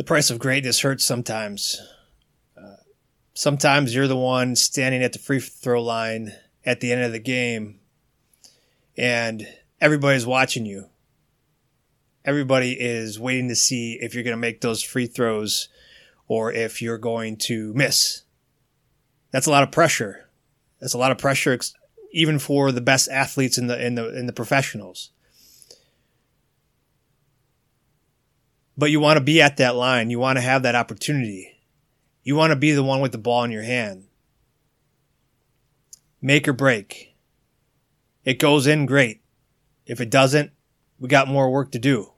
The price of greatness hurts sometimes. Uh, sometimes you're the one standing at the free throw line at the end of the game and everybody's watching you. Everybody is waiting to see if you're going to make those free throws or if you're going to miss. That's a lot of pressure. That's a lot of pressure, even for the best athletes in the in the in the professionals. But you want to be at that line. You want to have that opportunity. You want to be the one with the ball in your hand. Make or break. It goes in great. If it doesn't, we got more work to do.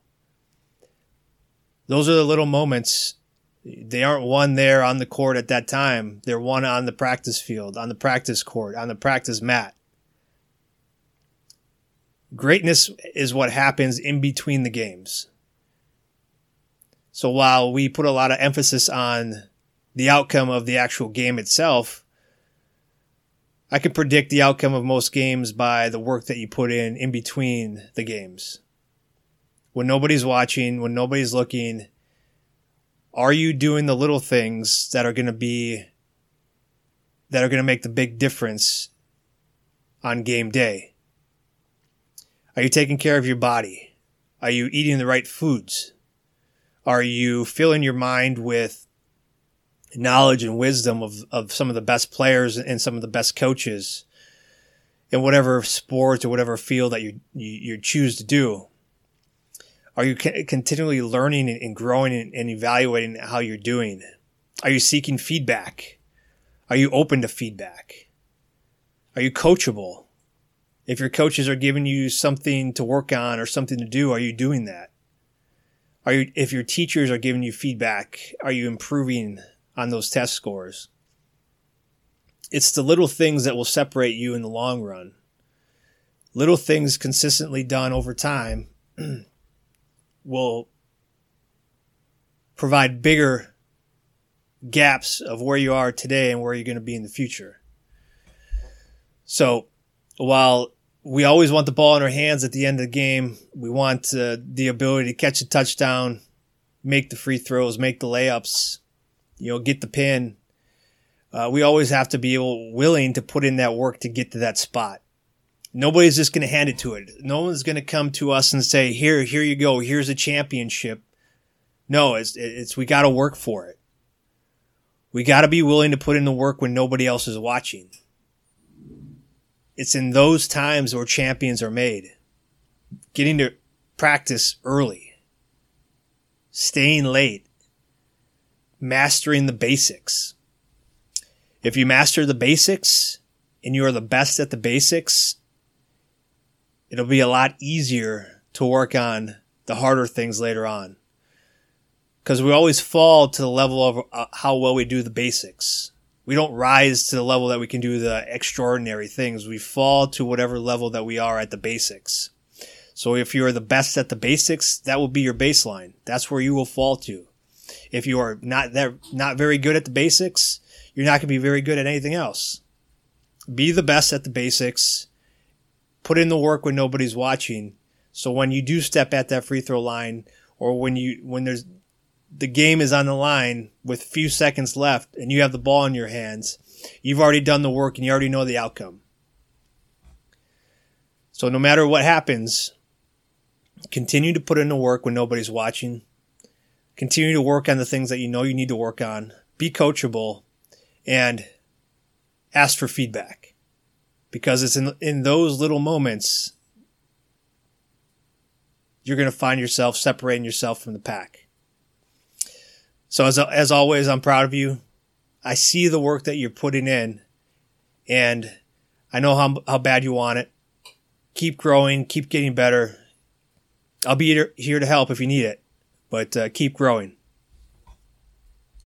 Those are the little moments. They aren't won there on the court at that time. They're won on the practice field, on the practice court, on the practice mat. Greatness is what happens in between the games. So while we put a lot of emphasis on the outcome of the actual game itself, I can predict the outcome of most games by the work that you put in in between the games. When nobody's watching, when nobody's looking, are you doing the little things that are going to be that are going to make the big difference on game day? Are you taking care of your body? Are you eating the right foods? Are you filling your mind with knowledge and wisdom of, of some of the best players and some of the best coaches in whatever sport or whatever field that you, you, you choose to do? Are you continually learning and growing and evaluating how you're doing? Are you seeking feedback? Are you open to feedback? Are you coachable? If your coaches are giving you something to work on or something to do, are you doing that? Are you, if your teachers are giving you feedback, are you improving on those test scores? It's the little things that will separate you in the long run. Little things consistently done over time will provide bigger gaps of where you are today and where you're going to be in the future. So while we always want the ball in our hands at the end of the game. We want uh, the ability to catch a touchdown, make the free throws, make the layups, you know, get the pin. Uh, we always have to be able, willing to put in that work to get to that spot. Nobody's just going to hand it to it. No one's going to come to us and say, "Here, here you go. Here's a championship." No, it's it's we got to work for it. We got to be willing to put in the work when nobody else is watching. It's in those times where champions are made. Getting to practice early, staying late, mastering the basics. If you master the basics and you are the best at the basics, it'll be a lot easier to work on the harder things later on. Because we always fall to the level of uh, how well we do the basics we don't rise to the level that we can do the extraordinary things. We fall to whatever level that we are at the basics. So if you're the best at the basics, that will be your baseline. That's where you will fall to. If you are not that, not very good at the basics, you're not going to be very good at anything else. Be the best at the basics. Put in the work when nobody's watching. So when you do step at that free throw line or when you, when there's the game is on the line with few seconds left and you have the ball in your hands, you've already done the work and you already know the outcome. So no matter what happens, continue to put in the work when nobody's watching. Continue to work on the things that you know you need to work on. Be coachable and ask for feedback because it's in, in those little moments you're going to find yourself separating yourself from the pack. So as, as always, I'm proud of you. I see the work that you're putting in and I know how, how bad you want it. Keep growing, keep getting better. I'll be here to help if you need it, but uh, keep growing.